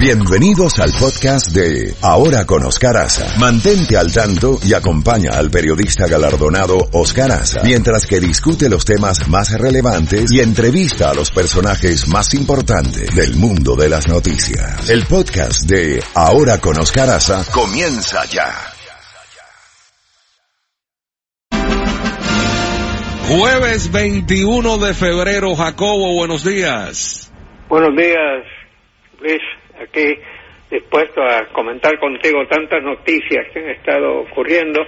Bienvenidos al podcast de Ahora con Oscar Aza. Mantente al tanto y acompaña al periodista galardonado Oscar Aza mientras que discute los temas más relevantes y entrevista a los personajes más importantes del mundo de las noticias. El podcast de Ahora con Oscar Aza comienza ya. Jueves 21 de febrero, Jacobo, buenos días. Buenos días, Luis, aquí dispuesto a comentar contigo tantas noticias que han estado ocurriendo,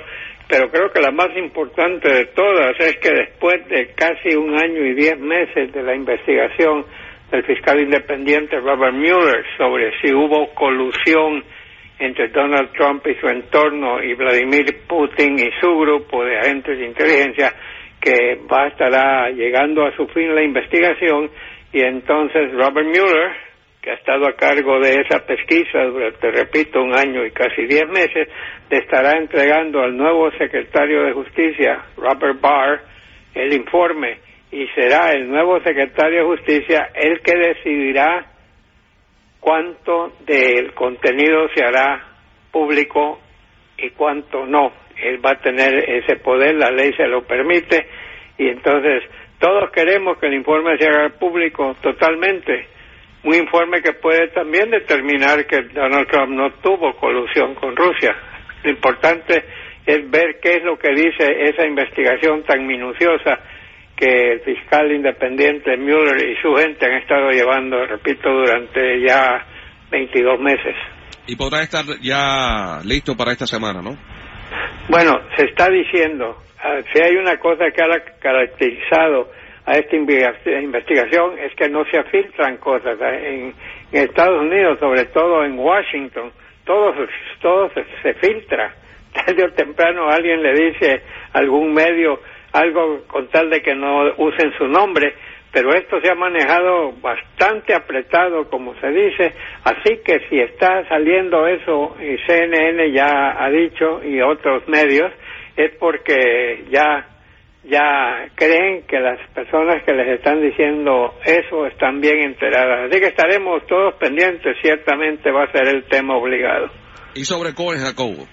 pero creo que la más importante de todas es que después de casi un año y diez meses de la investigación del fiscal independiente Robert Mueller sobre si hubo colusión entre Donald Trump y su entorno y Vladimir Putin y su grupo de agentes de inteligencia, que va a estar llegando a su fin la investigación y entonces Robert Mueller, que ha estado a cargo de esa pesquisa durante, repito, un año y casi diez meses, le estará entregando al nuevo secretario de Justicia, Robert Barr, el informe y será el nuevo secretario de Justicia el que decidirá cuánto del contenido se hará público y cuánto no él va a tener ese poder, la ley se lo permite y entonces todos queremos que el informe se haga público totalmente. Un informe que puede también determinar que Donald Trump no tuvo colusión con Rusia. Lo importante es ver qué es lo que dice esa investigación tan minuciosa que el fiscal independiente Mueller y su gente han estado llevando, repito, durante ya 22 meses. Y podrá estar ya listo para esta semana, ¿no? Bueno, se está diciendo, ah, si hay una cosa que ha caracterizado a esta investigación es que no se filtran cosas. En, Estados Unidos, sobre todo en Washington, todo, todo se, se, filtra. Tarde o temprano alguien le dice a algún medio algo con tal de que no usen su nombre pero esto se ha manejado bastante apretado, como se dice, así que si está saliendo eso, y CNN ya ha dicho, y otros medios, es porque ya, ya creen que las personas que les están diciendo eso están bien enteradas. Así que estaremos todos pendientes, ciertamente va a ser el tema obligado. ¿Y sobre Cohen, Jacobo?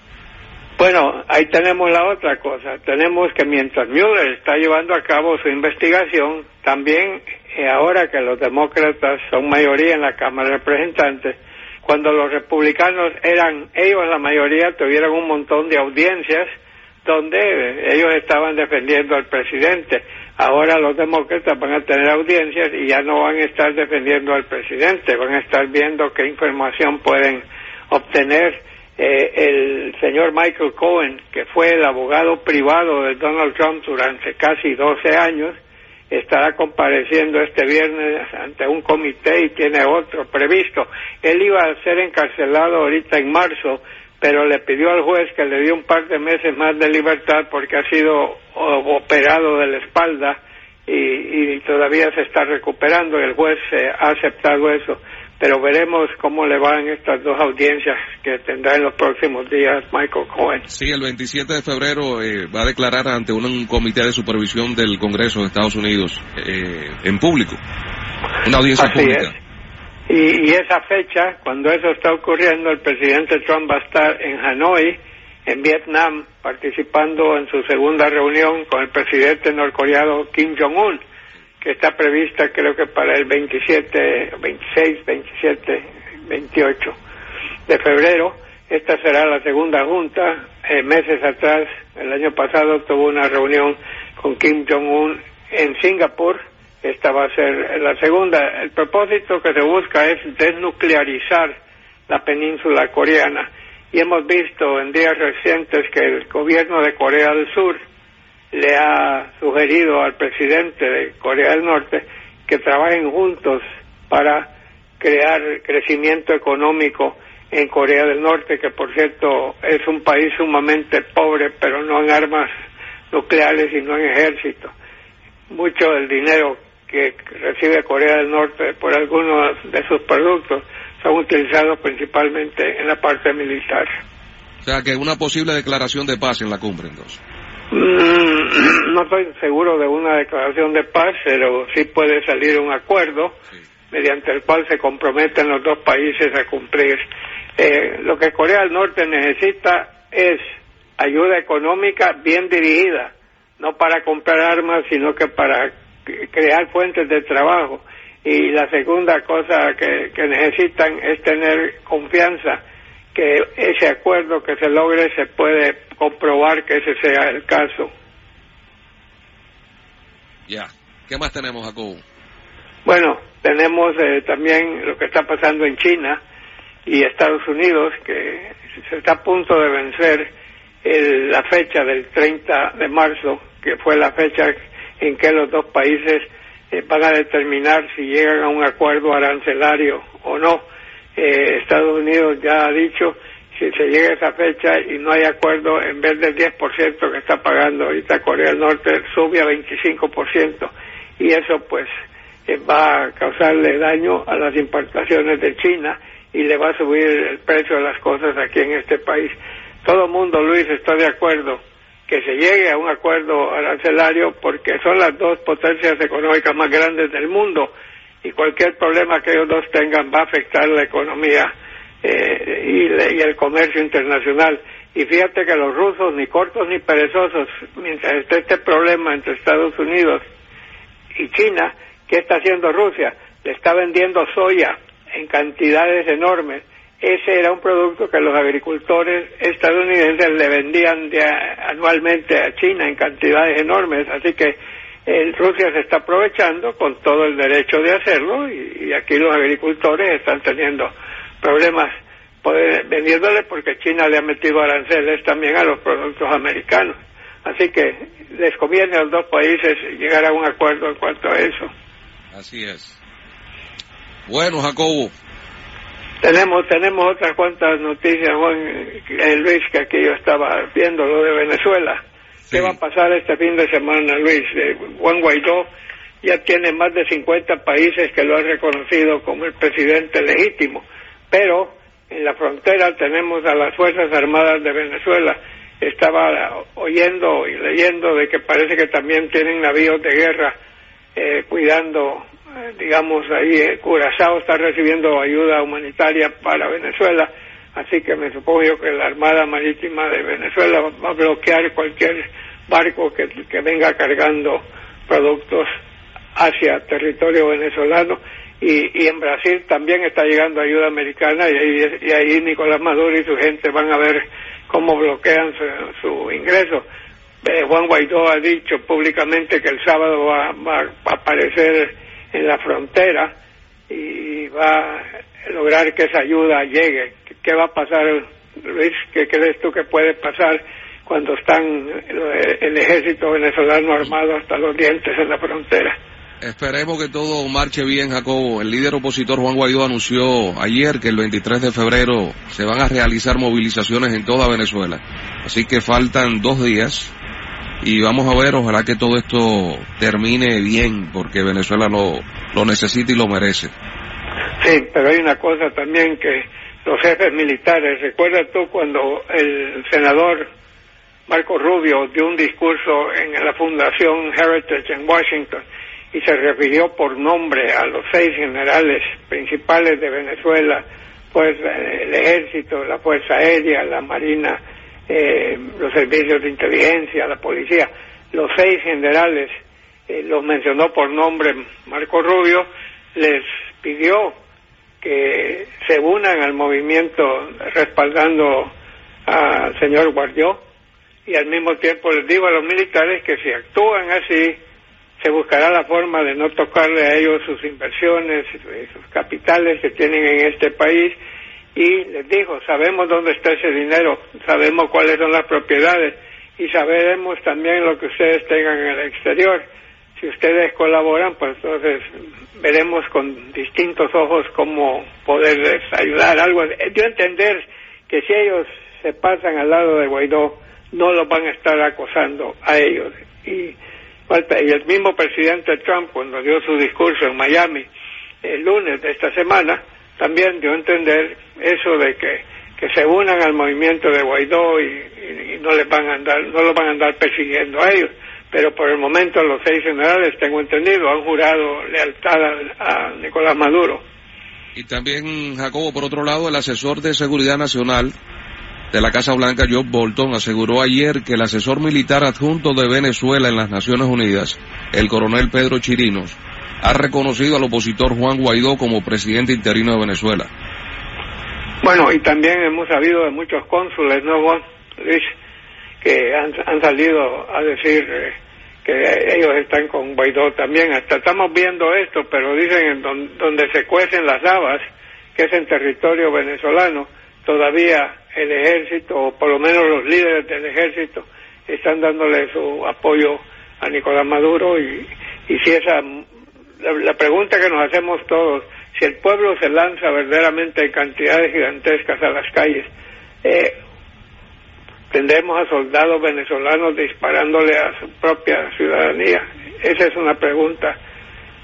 Bueno, ahí tenemos la otra cosa. Tenemos que mientras Mueller está llevando a cabo su investigación, también eh, ahora que los demócratas son mayoría en la Cámara de Representantes, cuando los republicanos eran ellos la mayoría, tuvieron un montón de audiencias donde ellos estaban defendiendo al presidente. Ahora los demócratas van a tener audiencias y ya no van a estar defendiendo al presidente, van a estar viendo qué información pueden obtener eh, el señor Michael Cohen, que fue el abogado privado de Donald Trump durante casi 12 años, estará compareciendo este viernes ante un comité y tiene otro previsto. Él iba a ser encarcelado ahorita en marzo, pero le pidió al juez que le dio un par de meses más de libertad porque ha sido operado de la espalda y, y todavía se está recuperando y el juez eh, ha aceptado eso pero veremos cómo le van estas dos audiencias que tendrá en los próximos días Michael Cohen. Sí, el 27 de febrero eh, va a declarar ante un, comité de supervisión del Congreso de Estados Unidos eh, en público, una audiencia pública. Y, y, esa fecha, cuando eso está ocurriendo, el presidente Trump va a estar en Hanoi, en Vietnam, participando en su segunda reunión con el presidente norcoreano Kim Jong-un que está prevista creo que para el 27, 26, 27, 28 de febrero. Esta será la segunda junta. Eh, meses atrás, el año pasado, tuvo una reunión con Kim Jong-un en Singapur. Esta va a ser la segunda. El propósito que se busca es desnuclearizar la península coreana. Y hemos visto en días recientes que el gobierno de Corea del Sur le ha sugerido al presidente de Corea del Norte que trabajen juntos para crear crecimiento económico en Corea del Norte, que por cierto es un país sumamente pobre, pero no en armas nucleares y no en ejército. Mucho del dinero que recibe Corea del Norte por algunos de sus productos son utilizados principalmente en la parte militar. O sea, que una posible declaración de paz en la cumbre, entonces. Mm, no estoy seguro de una declaración de paz, pero sí puede salir un acuerdo. mediante el cual se comprometen los dos países a cumplir. Eh, lo que Corea del Norte necesita es ayuda económica bien dirigida, no para comprar armas, sino que para crear fuentes de trabajo. Y la segunda cosa que, que necesitan es tener confianza que ese acuerdo que se logre se puede comprobar que ese sea el caso. Ya. ¿Qué más tenemos, Jacobo? Bueno, tenemos eh, también lo que está pasando en China y Estados Unidos, que se está a punto de vencer la fecha del 30 de marzo, que fue la fecha en que los dos países eh, van a determinar si llegan a un acuerdo arancelario o no. Eh, Estados Unidos ya ha dicho si se llega a esa fecha y no hay acuerdo, en vez del 10% que está pagando ahorita Corea del Norte, sube a 25%. Y eso pues eh, va a causarle daño a las importaciones de China y le va a subir el precio de las cosas aquí en este país. Todo el mundo, Luis, está de acuerdo que se llegue a un acuerdo arancelario porque son las dos potencias económicas más grandes del mundo y cualquier problema que ellos dos tengan va a afectar la economía eh, y, y, el comercio internacional. Y fíjate que los rusos, ni cortos ni perezosos, mientras esté este problema entre Estados Unidos y China, ¿qué está haciendo Rusia? Le está vendiendo soya en cantidades enormes. Ese era un producto que los agricultores estadounidenses le vendían anualmente a China en cantidades enormes. Así que Rusia se está aprovechando con todo el derecho de hacerlo y, aquí los agricultores están teniendo problemas vendiéndole porque China le ha metido aranceles también a los productos americanos. Así que les conviene a los dos países llegar a un acuerdo en cuanto a eso. Así es. Bueno, Jacobo. Tenemos, tenemos otras cuantas noticias, Juan eh, Luis, que aquí yo estaba viendo, lo de Venezuela. ¿Qué va a pasar este fin de semana, Luis? Eh, Juan Guaidó ya tiene más de 50 países que lo han reconocido como el presidente legítimo, pero en la frontera tenemos a las Fuerzas Armadas de Venezuela. Estaba oyendo y leyendo de que parece que también tienen navíos de guerra eh, cuidando, digamos, ahí Curazao está recibiendo ayuda humanitaria para Venezuela Así que me supongo que la Armada Marítima de Venezuela va a bloquear cualquier barco que, venga cargando productos hacia territorio venezolano y, en Brasil también está llegando ayuda americana y ahí, y Nicolás Maduro y su gente van a ver cómo bloquean su, ingreso. Eh, Juan Guaidó ha dicho públicamente que el sábado va, va, a aparecer en la frontera y va a lograr que esa ayuda llegue qué va a pasar, Luis, qué crees tú que puede pasar cuando están el ejército venezolano armado hasta los dientes en la frontera. Esperemos que todo marche bien, Jacobo. El líder opositor Juan Guaidó anunció ayer que el 23 de febrero se van a realizar movilizaciones en toda Venezuela. Así que faltan dos días y vamos a ver, ojalá que todo esto termine bien, porque Venezuela lo, lo necesita y lo merece. Sí, pero hay una cosa también que los jefes militares. ¿Recuerdas tú cuando el senador Marco Rubio dio un discurso en la Fundación Heritage en Washington y se refirió por nombre a los seis generales principales de Venezuela, pues el ejército, la Fuerza Aérea, la Marina, eh, los servicios de inteligencia, la policía, los seis generales, eh, los mencionó por nombre Marco Rubio, les pidió que se unan al movimiento respaldando al señor Guardió y al mismo tiempo les digo a los militares que si actúan así se buscará la forma de no tocarle a ellos sus inversiones, sus capitales que tienen en este país y les digo, sabemos dónde está ese dinero, sabemos cuáles son las propiedades y sabremos también lo que ustedes tengan en el exterior si ustedes colaboran, pues entonces veremos con distintos ojos cómo poderles ayudar. Algo, yo entender que si ellos se pasan al lado de Guaidó, no los van a estar acosando a ellos. Y, y el mismo presidente Trump, cuando dio su discurso en Miami el lunes de esta semana, también dio a entender eso de que, que se unan al movimiento de Guaidó y, no les van a andar, no los van a andar persiguiendo a ellos pero por el momento los seis generales, tengo entendido, han jurado lealtad a, Nicolás Maduro. Y también, Jacobo, por otro lado, el asesor de Seguridad Nacional de la Casa Blanca, Joe Bolton, aseguró ayer que el asesor militar adjunto de Venezuela en las Naciones Unidas, el coronel Pedro Chirinos, ha reconocido al opositor Juan Guaidó como presidente interino de Venezuela. Bueno, y también hemos sabido de muchos cónsules, ¿no, Luis? Que han, salido a decir eh, que ellos están con Guaidó también. Hasta estamos viendo esto, pero dicen en donde se cuecen las habas, que es en territorio venezolano, todavía el ejército, o por lo menos los líderes del ejército, están dándole su apoyo a Nicolás Maduro y si esa la, pregunta que nos hacemos todos, si el pueblo se lanza verdaderamente en cantidades gigantescas a las calles, eh, tendremos a soldados venezolanos disparándole a su propia ciudadanía. Esa es una pregunta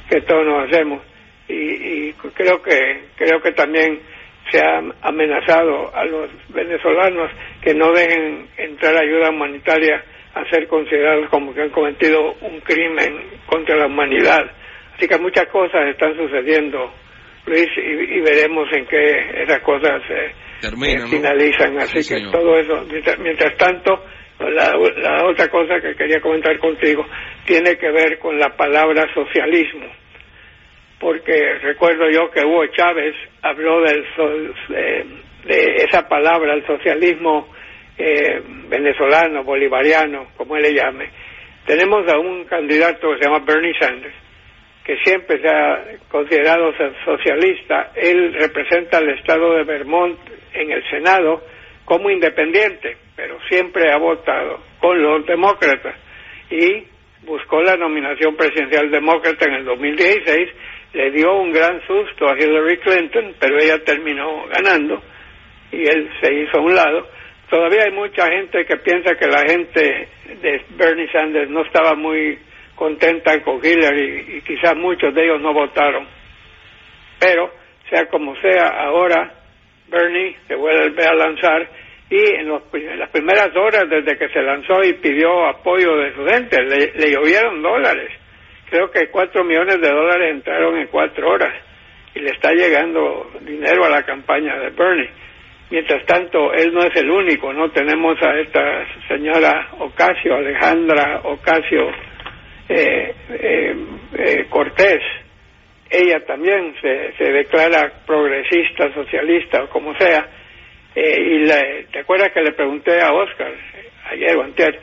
que todos nos hacemos y, y creo que creo que también se ha amenazado a los venezolanos que no dejen entrar ayuda humanitaria a ser considerados como que han cometido un crimen contra la humanidad. Así que muchas cosas están sucediendo, Luis, y, veremos en qué esas cosas eh, eh, finalizan. Así que todo eso, mientras, tanto, la, otra cosa que quería comentar contigo tiene que ver con la palabra socialismo. Porque recuerdo yo que Hugo Chávez habló del de esa palabra, el socialismo eh, venezolano, bolivariano, como él le llame. Tenemos a un candidato que se llama Bernie Sanders, que siempre se ha considerado socialista, él representa al estado de Vermont en el Senado como independiente, pero siempre ha votado con los demócratas y buscó la nominación presidencial demócrata en el 2016, le dio un gran susto a Hillary Clinton, pero ella terminó ganando y él se hizo a un lado. Todavía hay mucha gente que piensa que la gente de Bernie Sanders no estaba muy contenta con Hillary y quizás muchos de ellos no votaron. Pero, sea como sea, ahora Bernie se vuelve a lanzar y en, las primeras horas desde que se lanzó y pidió apoyo de su gente, le, le llovieron dólares. Creo que cuatro millones de dólares entraron en cuatro horas y le está llegando dinero a la campaña de Bernie. Mientras tanto, él no es el único, ¿no? Tenemos a esta señora Ocasio, Alejandra Ocasio eh, eh, eh, Cortés, ella también se, se, declara progresista, socialista o como sea, eh, y le, te acuerdas que le pregunté a Oscar ayer o antes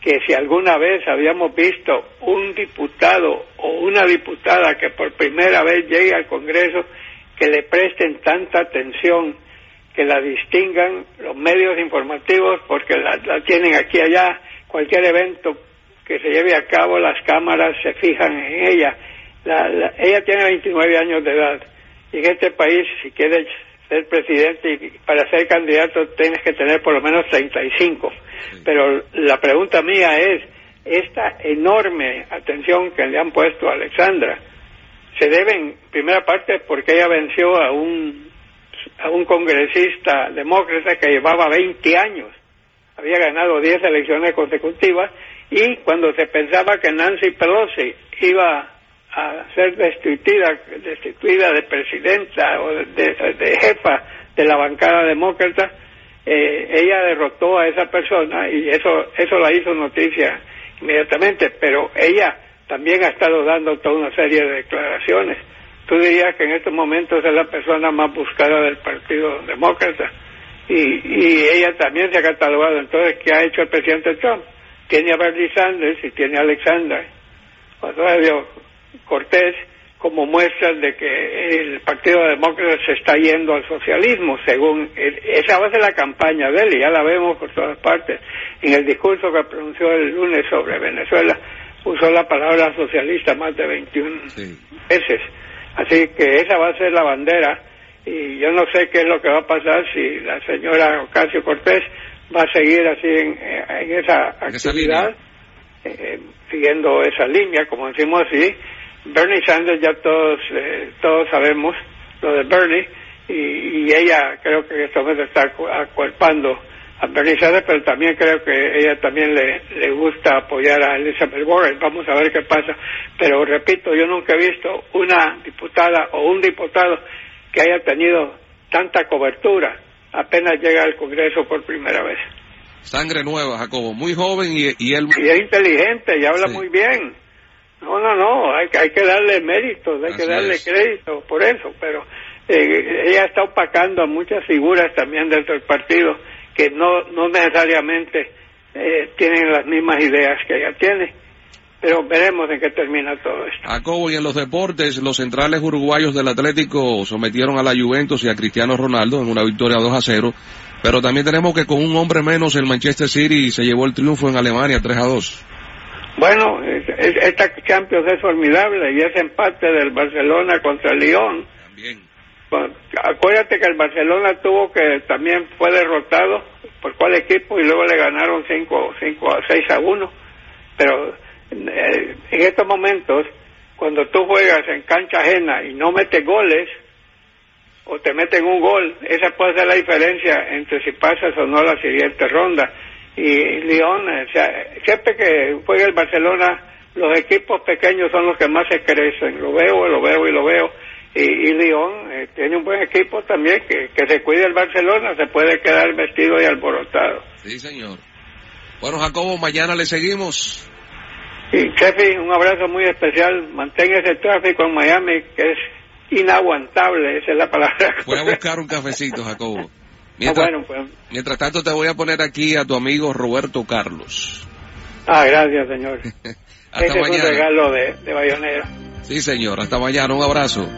que si alguna vez habíamos visto un diputado o una diputada que por primera vez llegue al Congreso que le presten tanta atención, que la distingan los medios informativos porque la, la tienen aquí allá, cualquier evento que se lleve a cabo, las cámaras se fijan en ella. ella tiene 29 años de edad y en este país, si quieres ser presidente y para ser candidato tienes que tener por lo menos 35. Pero la pregunta mía es, esta enorme atención que le han puesto a Alexandra, se debe en primera parte porque ella venció a un, a un congresista demócrata que llevaba 20 años, había ganado 10 elecciones consecutivas y cuando se pensaba que Nancy Pelosi iba a ser destituida, destituida de presidenta o de, jefa de la bancada demócrata, eh, ella derrotó a esa persona y eso, eso la hizo noticia inmediatamente, pero ella también ha estado dando toda una serie de declaraciones. Tú dirías que en estos momentos es la persona más buscada del Partido Demócrata y, y ella también se ha catalogado. Entonces, ¿qué ha hecho el presidente Trump? Tiene a Bernie Sanders y tiene a Alexander Cortés como muestras de que el Partido Demócrata se está yendo al socialismo, según esa va a ser la campaña de él, y ya la vemos por todas partes. En el discurso que pronunció el lunes sobre Venezuela, usó la palabra socialista más de 21 veces. Así que esa va a ser la bandera, y yo no sé qué es lo que va a pasar si la señora Ocasio Cortés va a seguir así en, esa actividad, eh, siguiendo esa línea, como decimos así. Bernie Sanders ya todos eh, todos sabemos lo de Bernie y, ella creo que en este momento está acuerpando a Bernie Sanders, pero también creo que ella también le, le gusta apoyar a Elizabeth Warren. Vamos a ver qué pasa. Pero repito, yo nunca he visto una diputada o un diputado que haya tenido tanta cobertura apenas llega al Congreso por primera vez. Sangre nueva, Jacobo, muy joven y, y él... Y es inteligente y habla muy bien. No, no, no, hay, hay que darle méritos, hay que darle crédito por eso, pero eh, ella está opacando a muchas figuras también dentro del partido que no, no necesariamente eh, tienen las mismas ideas que ella tiene. Pero veremos en qué termina todo esto. Jacobo, y en los deportes, los centrales uruguayos del Atlético sometieron a la Juventus y a Cristiano Ronaldo en una victoria 2 a 0. Pero también tenemos que con un hombre menos el Manchester City se llevó el triunfo en Alemania 3 a 2. Bueno, esta Champions es formidable y es empate del Barcelona contra el Lyon. También. Acuérdate que el Barcelona tuvo que también fue derrotado por cuál equipo y luego le ganaron 5 cinco, a 6 a 1. Pero en estos momentos, cuando tú juegas en cancha ajena y no metes goles, o te meten un gol, esa puede ser la diferencia entre si pasas o no la siguiente ronda. Y Lyon, o sea, siempre que juega el Barcelona, los equipos pequeños son los que más se crecen. Lo veo, lo veo y lo veo. Y, y Lyon eh, tiene un buen equipo también, que, que se cuide el Barcelona, se puede quedar vestido y alborotado. Sí, señor. Bueno, Jacobo, mañana le seguimos. Y Chefi, un abrazo muy especial. Mantenga ese tráfico en Miami, que es inaguantable, esa es la palabra. Voy a buscar un cafecito, Jacobo. Mientras, ah, pues. mientras tanto, te voy a poner aquí a tu amigo Roberto Carlos. Ah, gracias, señor. hasta este mañana. Es un regalo de, de Bayonera. Sí, señor. Hasta mañana. Un abrazo.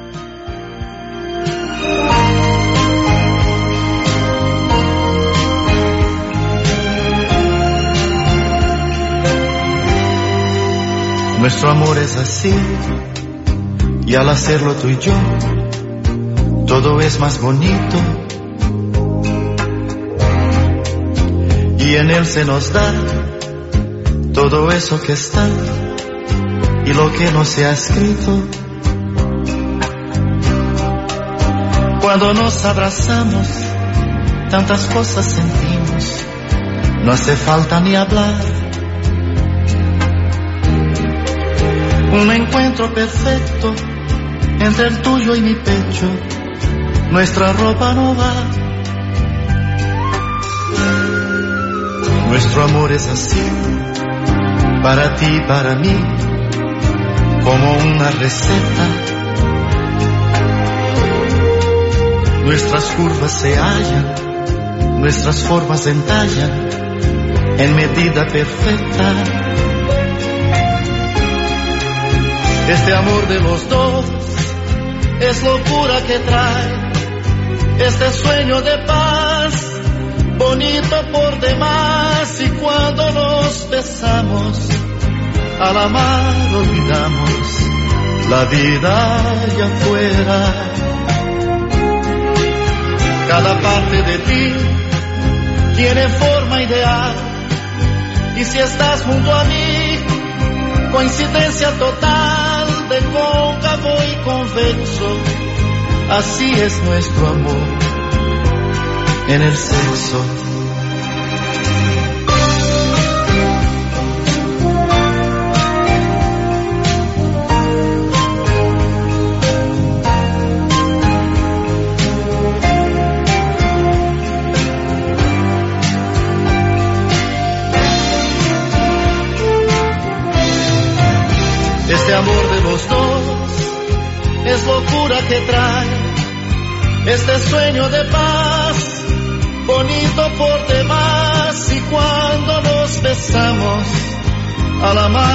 Nuestro amor es así, y al hacerlo tú y yo, todo es más bonito. Y en él se nos da todo eso que está y lo que no se ha escrito. Cuando nos abrazamos, tantas cosas sentimos, no hace falta ni hablar Un encuentro perfecto entre el tuyo y mi pecho. Nuestra ropa no va. Nuestro amor es así, para ti y para mí, como una receta. Nuestras curvas se hallan, nuestras formas se entallan en medida perfecta Este amor de los dos es locura que trae este sueño de paz, bonito por demás. Y cuando nos besamos, al amar olvidamos la vida allá afuera. Cada parte de ti tiene forma ideal. Y si estás junto a mí, coincidencia total de cóncavo y convexo, así es nuestro amor en el sexo. Este sueño de paz, bonito por demás. Y cuando nos besamos, al amar